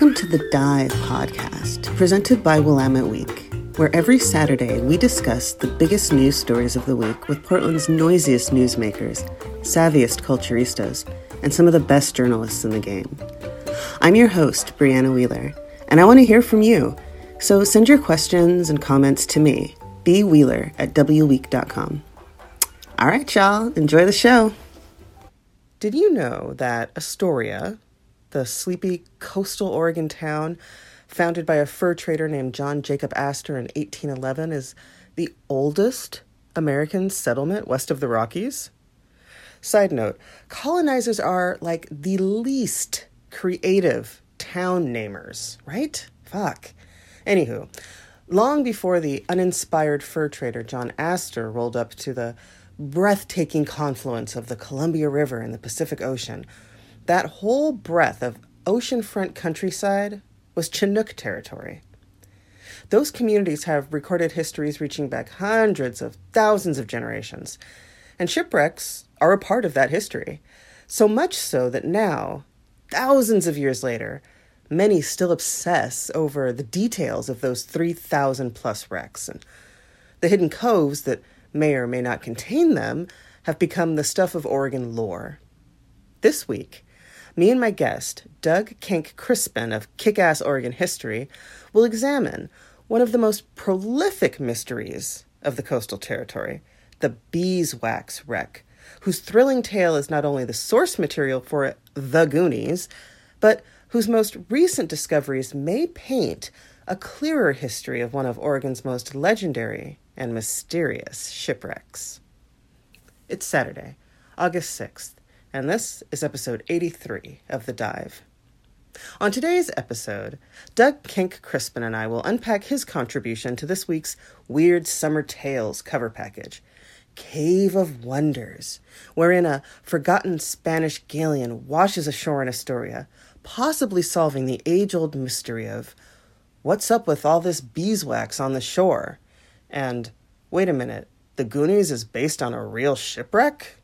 Welcome to the Dive podcast, presented by Willamette Week, where every Saturday we discuss the biggest news stories of the week with Portland's noisiest newsmakers, savviest culturistas, and some of the best journalists in the game. I'm your host, Brianna Wheeler, and I want to hear from you. So send your questions and comments to me, B. Wheeler at wweek.com. All right, y'all, enjoy the show. Did you know that Astoria, the sleepy coastal Oregon town founded by a fur trader named John Jacob Astor in 1811, is the oldest American settlement west of the Rockies? Side note colonizers are like the least creative town namers, right? Fuck. Anywho, long before the uninspired fur trader John Astor rolled up to the breathtaking confluence of the Columbia River and the Pacific Ocean, that whole breadth of oceanfront countryside was Chinook territory. Those communities have recorded histories reaching back hundreds of thousands of generations, and shipwrecks are a part of that history. So much so that now, thousands of years later, many still obsess over the details of those 3,000 plus wrecks. And the hidden coves that may or may not contain them have become the stuff of Oregon lore. This week, me and my guest, Doug Kenck Crispin of Kick Ass Oregon History, will examine one of the most prolific mysteries of the coastal territory the beeswax wreck, whose thrilling tale is not only the source material for The Goonies, but whose most recent discoveries may paint a clearer history of one of Oregon's most legendary and mysterious shipwrecks. It's Saturday, August 6th, and this is episode 83 of The Dive. On today's episode, Doug Kenck Crispin and I will unpack his contribution to this week's Weird Summer Tales cover package, Cave of Wonders, wherein a forgotten Spanish galleon washes ashore in Astoria, possibly solving the age old mystery of what's up with all this beeswax on the shore? And wait a minute, the Goonies is based on a real shipwreck?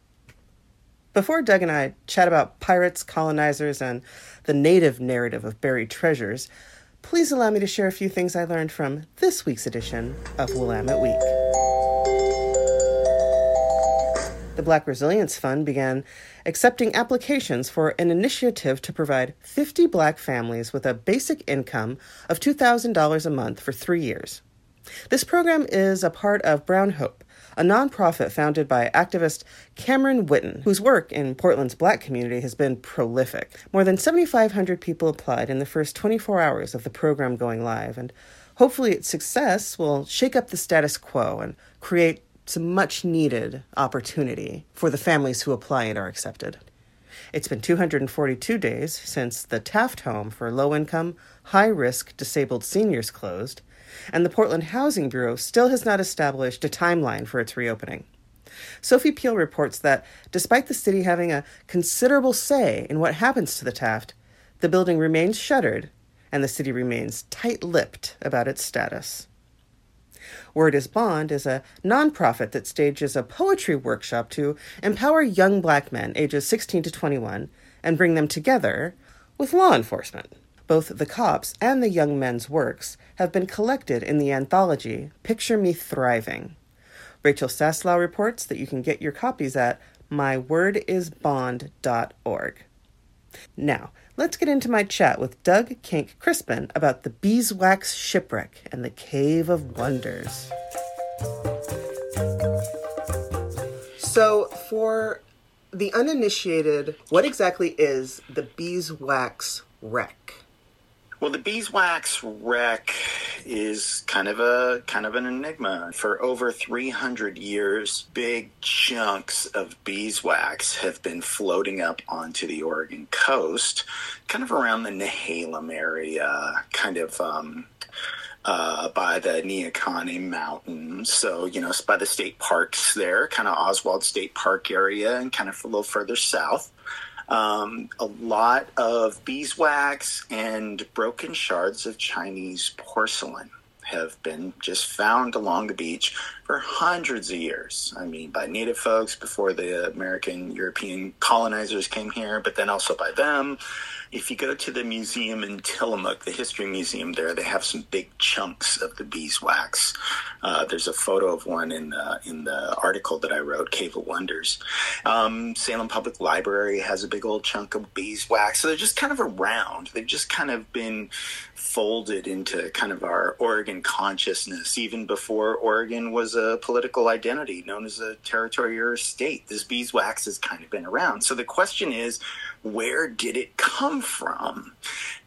Before Doug and I chat about pirates, colonizers, and the native narrative of buried treasures, please allow me to share a few things I learned from this week's edition of Willamette Week. The Black Resilience Fund began accepting applications for an initiative to provide 50 black families with a basic income of $2,000 a month for three years. This program is a part of Brown Hope, a nonprofit founded by activist Cameron Whitten, whose work in Portland's black community has been prolific. More than 7,500 people applied in the first 24 hours of the program going live, and hopefully its success will shake up the status quo and create some much needed opportunity for the families who apply and are accepted. It's been 242 days since the Taft Home for Low Income, High Risk Disabled Seniors closed, and the Portland Housing Bureau still has not established a timeline for its reopening. Sophie Peel reports that despite the city having a considerable say in what happens to the Taft, the building remains shuttered and the city remains tight lipped about its status. Word is Bond is a nonprofit that stages a poetry workshop to empower young black men ages 16 to 21 and bring them together with law enforcement. Both the cops and the young men's works have been collected in the anthology Picture Me Thriving. Rachel Saslow reports that you can get your copies at mywordisbond.org. Now, let's get into my chat with Doug Kenck Crispin about the beeswax shipwreck and the Cave of Wonders. So, for the uninitiated, what exactly is the beeswax wreck? Well, the beeswax wreck is kind of a kind of an enigma. For over 300 years, big chunks of beeswax have been floating up onto the Oregon coast, kind of around the Nehalem area, kind of um, uh, by the Neahkahnie Mountains. So, you know, it's by the state parks there, kind of Oswald State Park area, and kind of a little further south. Um, a lot of beeswax and broken shards of Chinese porcelain have been just found along the beach for hundreds of years. I mean, by native folks before the American European colonizers came here, but then also by them. if you go to the museum in Tillamook, the history museum there, they have some big chunks of the beeswax. Uh, there's a photo of one in the, in the article that I wrote, Cave of Wonders. Um, Salem Public Library has a big old chunk of beeswax. So they're just kind of around. They've just kind of been folded into kind of our Oregon consciousness, even before Oregon was a political identity known as a territory or a state. This beeswax has kind of been around. So the question is, where did it come from?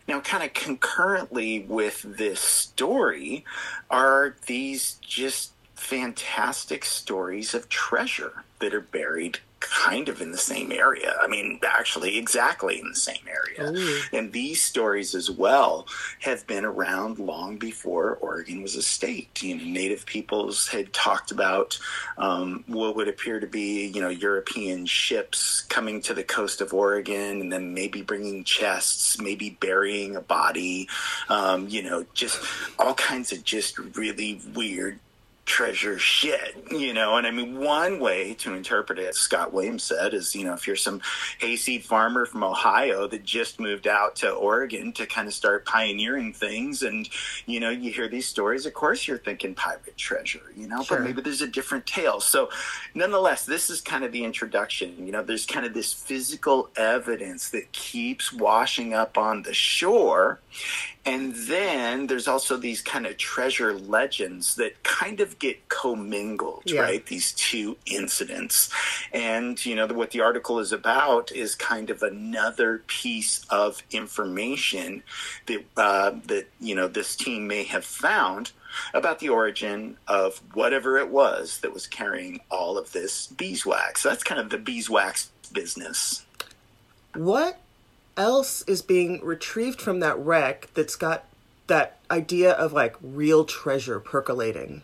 Now, kind of concurrently with this story are these just fantastic stories of treasure that are buried kind of in the same area. I mean, actually, exactly in the same area. Ooh. And these stories as well have been around long before Oregon was a state. You know, Native peoples had talked about um, what would appear to be, you know, European ships coming to the coast of Oregon and then maybe bringing chests, maybe burying a body, um, you know, just all kinds of just really weird treasure shit, you know. And I mean, one way to interpret it, Scott Williams said, is you know, if you're some hayseed farmer from Ohio that just moved out to Oregon to kind of start pioneering things, and you know, you hear these stories, of course, you're thinking pirate treasure, you know, sure. but maybe there's a different tale. So, nonetheless, this is kind of the introduction. You know, there's kind of this physical evidence that keeps washing up on the shore and then there's also these kind of treasure legends that kind of get commingled, yeah. right? These two incidents. And, you know, what the article is about is kind of another piece of information that, uh, that, you know, this team may have found about the origin of whatever it was that was carrying all of this beeswax. So that's kind of the beeswax business. What else is being retrieved from that wreck that's got that idea of like real treasure percolating?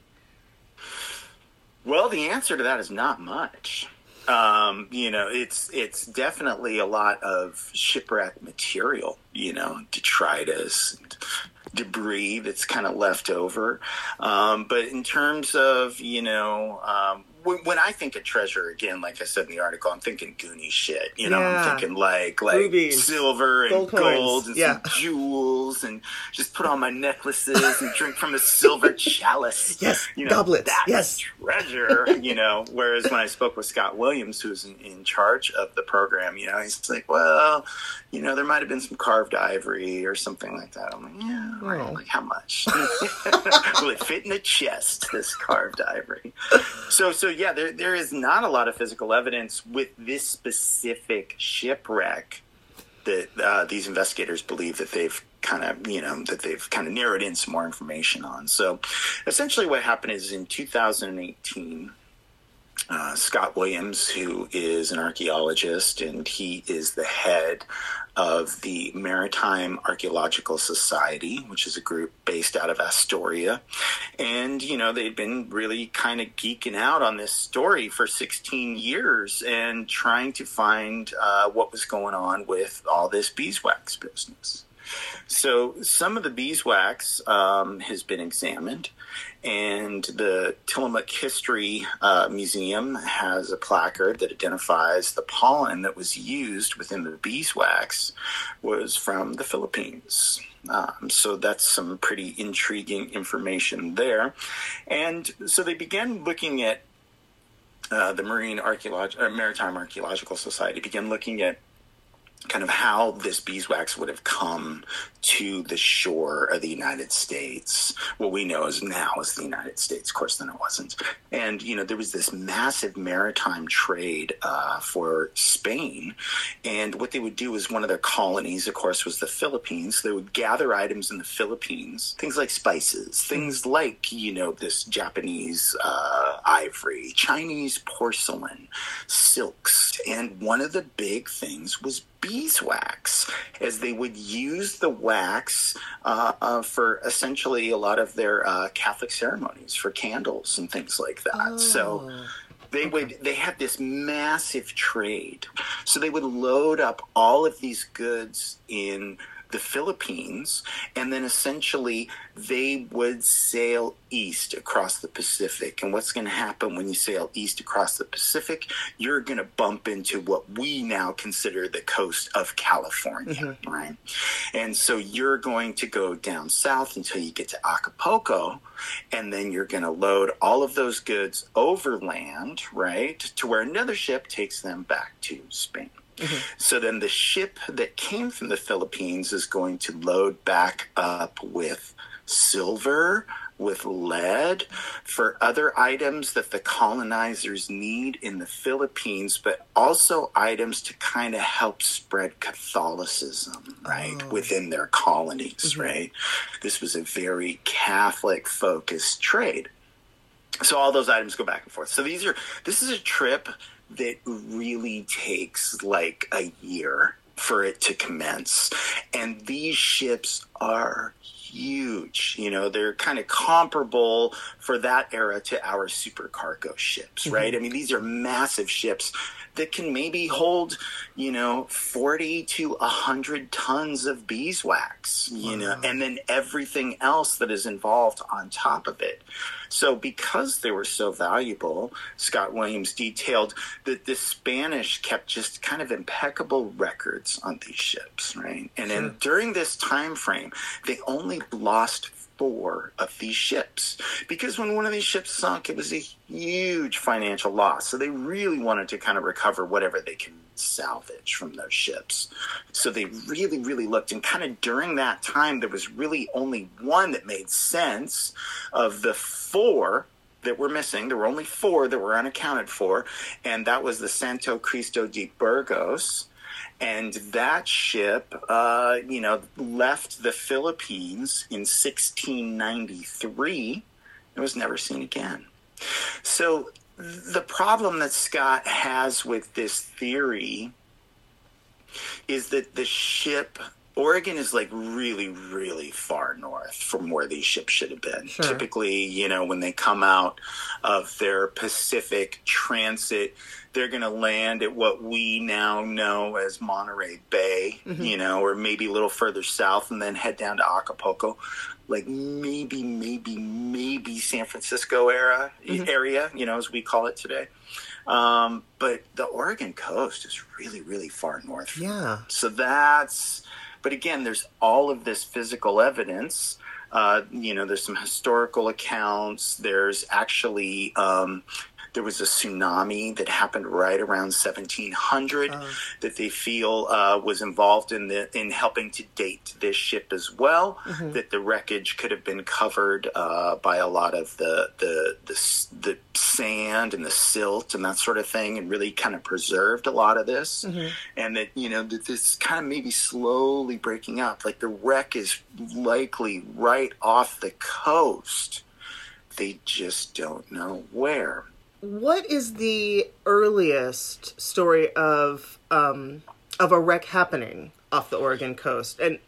Well, the answer to that is not much. Um, you know, it's it's definitely a lot of shipwreck material. You know, detritus, debris that's kind of left over. Um, but in terms of you know um, when I think of treasure, again, like I said in the article, I'm thinking Goonie shit. You know, yeah. I'm thinking like like Rubies. silver and gold, gold and yeah. some jewels, and just put on my necklaces and drink from a silver chalice. Yes, you know, goblets. yes, treasure. You know, whereas when I spoke with Scott Williams, who's in, in charge of the program, you know, he's like, well, you know, there might have been some carved ivory or something like that. I'm like, yeah, right. Oh. Like, how much? Will it fit in the chest? This carved ivory. So, so yeah, there there is not a lot of physical evidence with this specific shipwreck that uh, these investigators believe that they've kind of you know that they've kind of narrowed in some more information on. So, essentially, what happened is in 2018 uh, Scott Williams, who is an archaeologist, and he is the head of the Maritime Archaeological Society, which is a group based out of Astoria. And, you know, they'd been really kind of geeking out on this story for 16 years and trying to find uh, what was going on with all this beeswax business. So some of the beeswax um, has been examined, and the Tillamook History uh, Museum has a placard that identifies the pollen that was used within the beeswax was from the Philippines. Um, so that's some pretty intriguing information there. And so they began looking at uh, the Marine Archeolog- uh, Maritime Archaeological Society began looking at kind of how this beeswax would have come to the shore of the United States. What we know is now is the United States. Of course, then it wasn't. And you know, there was this massive maritime trade uh, for Spain, and what they would do is one of their colonies, of course, was the Philippines. They would gather items in the Philippines, things like spices, things like you know this Japanese uh, ivory, Chinese porcelain, silks, and one of the big things was beeswax, as they would use the wax uh, uh, for essentially a lot of their uh, Catholic ceremonies, for candles and things like that. Oh. So they would they had this massive trade so they would load up all of these goods in the Philippines, and then essentially they would sail east across the Pacific. And what's going to happen when you sail east across the Pacific? You're going to bump into what we now consider the coast of California, mm-hmm. right? And so you're going to go down south until you get to Acapulco, and then you're going to load all of those goods overland, right, to where another ship takes them back to Spain. Mm-hmm. So then the ship that came from the Philippines is going to load back up with silver, with lead, for other items that the colonizers need in the Philippines, but also items to kind of help spread Catholicism, right, oh. within their colonies, mm-hmm. right? This was a very Catholic focused trade. So all those items go back and forth. So these are this is a trip that really takes like a year for it to commence. And these ships are huge. You know, they're kind of comparable for that era to our super cargo ships, right? Mm-hmm. I mean, these are massive ships that can maybe hold, you know, 40 to 100 tons of beeswax, you wow. know, and then everything else that is involved on top of it. So, because they were so valuable, Scott Williams detailed that the Spanish kept just kind of impeccable records on these ships, right? And sure. then during this time frame, they only lost four of these ships because when one of these ships sunk, it was a huge financial loss. So they really wanted to kind of recover whatever they can salvage from those ships. So they really, really looked. And kind of during that time, there was really only one that made sense of the four that were missing. There were only four that were unaccounted for, and that was the Santo Cristo de Burgos and that ship, uh, you know, left the Philippines in 1693 and was never seen again. So the problem that Scott has with this theory is that the ship Oregon is like really, really far north from where these ships should have been. Sure. Typically, you know, when they come out of their Pacific transit, they're going to land at what we now know as Monterey Bay, mm-hmm. you know, or maybe a little further south and then head down to Acapulco. Like maybe, maybe, maybe San Francisco era mm-hmm. area, you know, as we call it today. Um, but the Oregon coast is really, really far north. Yeah. So that's but again, there's all of this physical evidence. Uh, you know, there's some historical accounts. There's actually um, there was a tsunami that happened right around 1700 uh, that they feel uh, was involved in the in helping to date this ship as well. Mm-hmm. That the wreckage could have been covered uh, by a lot of the, the the the sand and the silt and that sort of thing, and really kind of preserved a lot of this. Mm-hmm. And that you know that this kind of maybe slowly breaking up. Like the wreck is likely right off the coast. They just don't know where what is the earliest story of um, of a wreck happening off the Oregon coast? And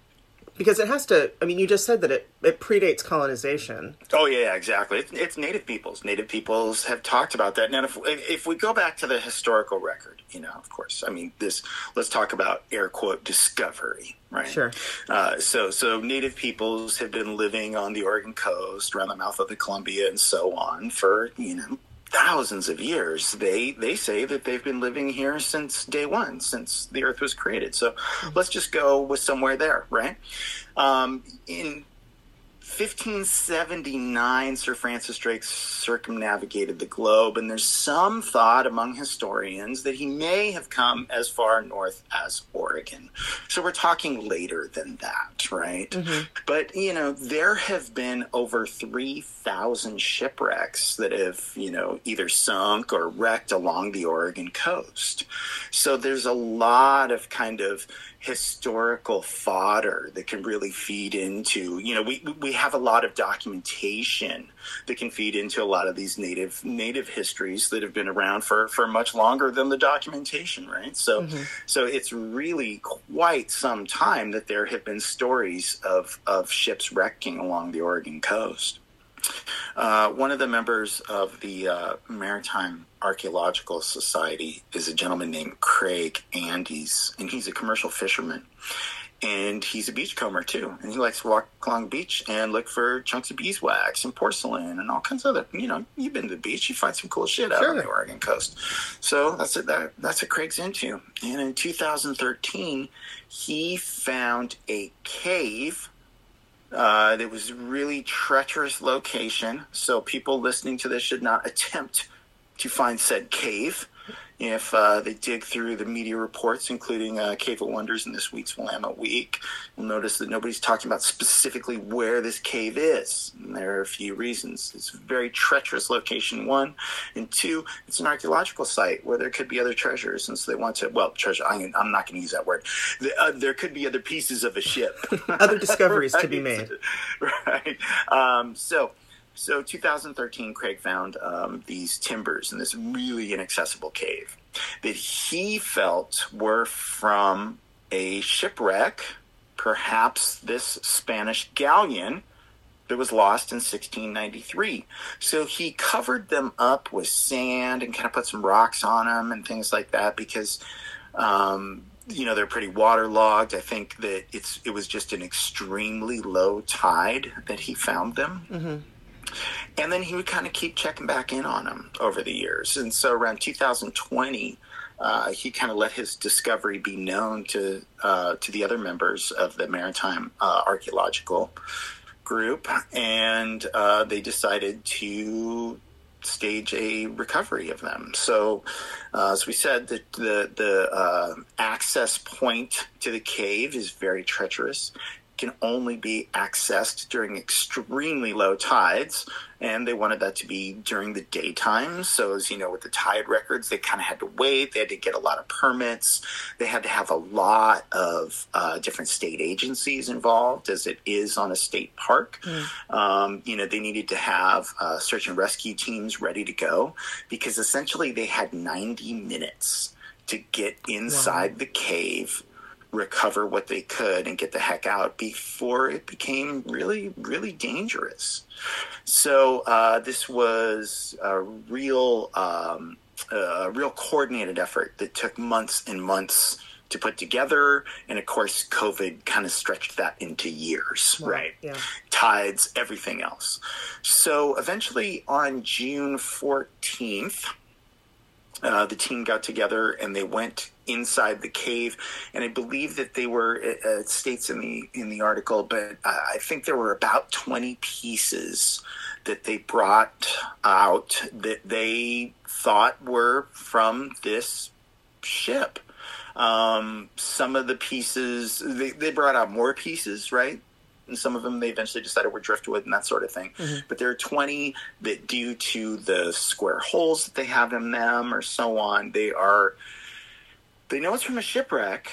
because it has to, I mean, you just said that it, it predates colonization. Oh yeah, exactly. It's, it's native peoples. Native peoples have talked about that. Now, if if we go back to the historical record, you know, of course, I mean, this. Let's talk about air quote discovery, right? Sure. Uh, so, so native peoples have been living on the Oregon coast, around the mouth of the Columbia, and so on for you know thousands of years. They they say that they've been living here since day one, since the Earth was created. So let's just go with somewhere there, right? Um, in 1579, Sir Francis Drake circumnavigated the globe, and there's some thought among historians that he may have come as far north as Oregon. So we're talking later than that, right? Mm-hmm. But, you know, there have been over 3,000 shipwrecks that have, you know, either sunk or wrecked along the Oregon coast. So there's a lot of kind of historical fodder that can really feed into you know we we have a lot of documentation that can feed into a lot of these native native histories that have been around for for much longer than the documentation right so mm-hmm. so it's really quite some time that there have been stories of of ships wrecking along the Oregon coast uh, one of the members of the uh, Maritime Archaeological Society is a gentleman named Craig Andes, and he's a commercial fisherman. And he's a beachcomber too, and he likes to walk along the beach and look for chunks of beeswax and porcelain and all kinds of other. You know, you've been to the beach, you find some cool shit out Sure. on the Oregon coast. So that's what that, that's what Craig's into. And in 2013, he found a cave. Uh, that was a really treacherous location, so people listening to this should not attempt to find said cave. If uh, they dig through the media reports, including uh, Cave of Wonders in this week's Willamette Week, you'll notice that nobody's talking about specifically where this cave is. And there are a few reasons. It's a very treacherous location, one. And two, it's an archaeological site where there could be other treasures. And so they want to, well, treasure, I'm, I'm not going to use that word. The, uh, there could be other pieces of a ship. Other discoveries to be made. right. Um, so, so 2013, Craig found um, these timbers in this really inaccessible cave that he felt were from a shipwreck, perhaps this Spanish galleon that was lost in 1693. So he covered them up with sand and kind of put some rocks on them and things like that because um, you know they're pretty waterlogged. I think that it's it was just an extremely low tide that he found them. And then he would kind of keep checking back in on them over the years. And so around 2020, uh, he kind of let his discovery be known to uh, to the other members of the Maritime uh, Archaeological Group, and uh, they decided to stage a recovery of them. So, uh, as we said, the the, the uh, access point to the cave is very treacherous. Can only be accessed during extremely low tides, and they wanted that to be during the daytime. So, as you know, with the tide records, they kind of had to wait. They had to get a lot of permits. They had to have a lot of uh, different state agencies involved, as it is on a state park. Um, you know, they needed to have uh, search and rescue teams ready to go because essentially they had 90 minutes to get inside the cave recover what they could and get the heck out before it became really, really dangerous. So uh, this was a real, um, a real coordinated effort that took months and months to put together, and of course, COVID kind of stretched that into years, right? Yeah. Tides, everything else. So eventually, on June fourteenth uh, the team got together and they went inside the cave. And i believe that they were uh, it states in the in the article but uh, i think there were about 20 pieces that they brought out that they thought were from this ship. Um, some of the pieces they, they brought out more pieces right and some of them they eventually decided were driftwood and that sort of thing. Mm-hmm. But there are 20 that, due to the square holes that they have in them or so on, they are, they know it's from a shipwreck.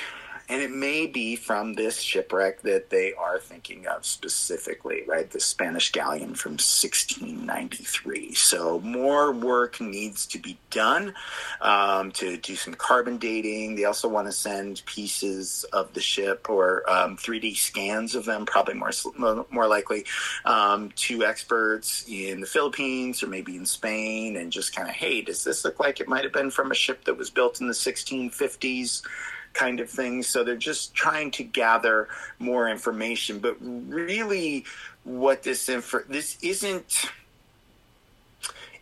And it may be from this shipwreck that they are thinking of specifically, right? The Spanish galleon from 1693. So more work needs to be done um, to do some carbon dating. They also want to send pieces of the ship or um, 3D scans of them, probably more more likely, um, to experts in the Philippines or maybe in Spain, and just kind of, hey, does this look like it might have been from a ship that was built in the 1650s? Kind of thing. So they're just trying to gather more information. But really, what this info this isn't.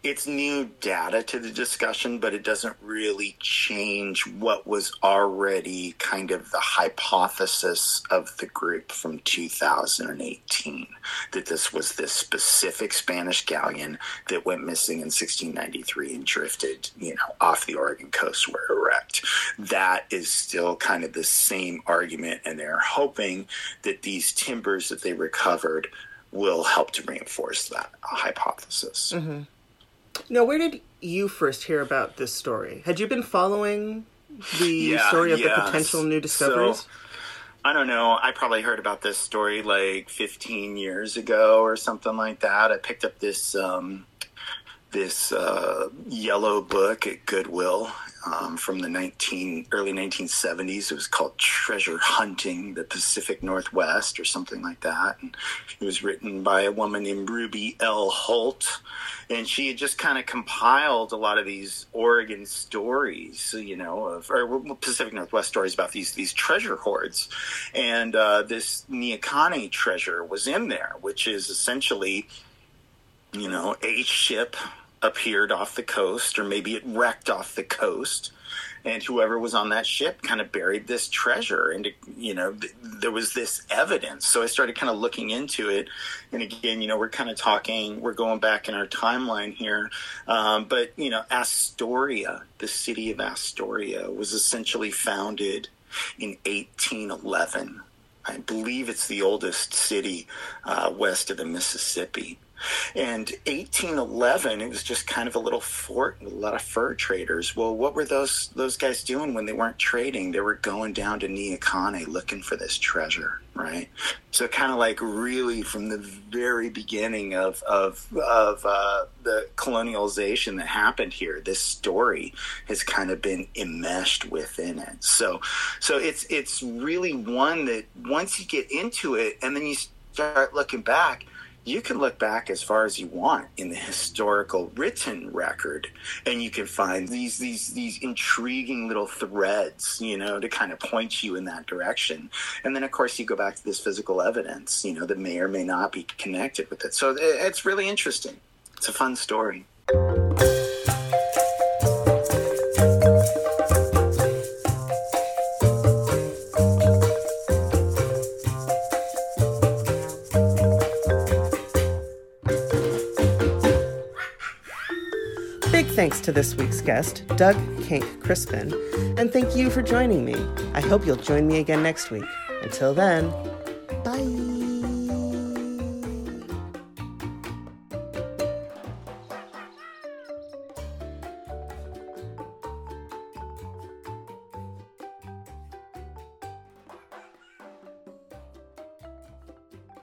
It's new data to the discussion, but it doesn't really change what was already kind of the hypothesis of the group from 2018 that this was this specific Spanish galleon that went missing in 1693 and drifted, you know, off the Oregon coast where it wrecked. That is still kind of the same argument, and they're hoping that these timbers that they recovered will help to reinforce that hypothesis. Mm-hmm. Now, where did you first hear about this story? Had you been following the Yeah, story of yes. the potential new discoveries? So, I don't know. I probably heard about this story like 15 years ago or something like that. I picked up this um, this uh, yellow book at Goodwill um, from the 19 early 1970s. It was called Treasure Hunting the Pacific Northwest or something like that. And it was written by a woman named Ruby El Hult, and she had just kind of compiled a lot of these Oregon stories, you know, of or Pacific Northwest stories about these these treasure hoards, and uh, this Neahkahnie treasure was in there, which is essentially, you know, a ship appeared off the coast, or maybe it wrecked off the coast. And whoever was on that ship kind of buried this treasure, and you know th- there was this evidence. So I started kind of looking into it, and again, you know, we're kind of talking, we're going back in our timeline here, um, but you know, Astoria, the city of Astoria, was essentially founded in 1811. I believe it's the oldest city uh, west of the Mississippi. And 1811, it was just kind of a little fort with a lot of fur traders. Well, what were those those guys doing when they weren't trading? They were going down to Neahkahnie looking for this treasure, right? So kind of like really from the very beginning of of of uh, the colonialization that happened here, this story has kind of been enmeshed within it. So so it's it's really one that once you get into it and then you start looking back you can look back as far as you want in the historical written record and you can find these these these intriguing little threads you know to kind of point you in that direction. And then of course you go back to this physical evidence you know that may or may not be connected with it. So it's really interesting. It's a fun story thanks to this week's guest, Doug Kenck Crispin, and thank you for joining me. I hope you'll join me again next week. Until then, bye.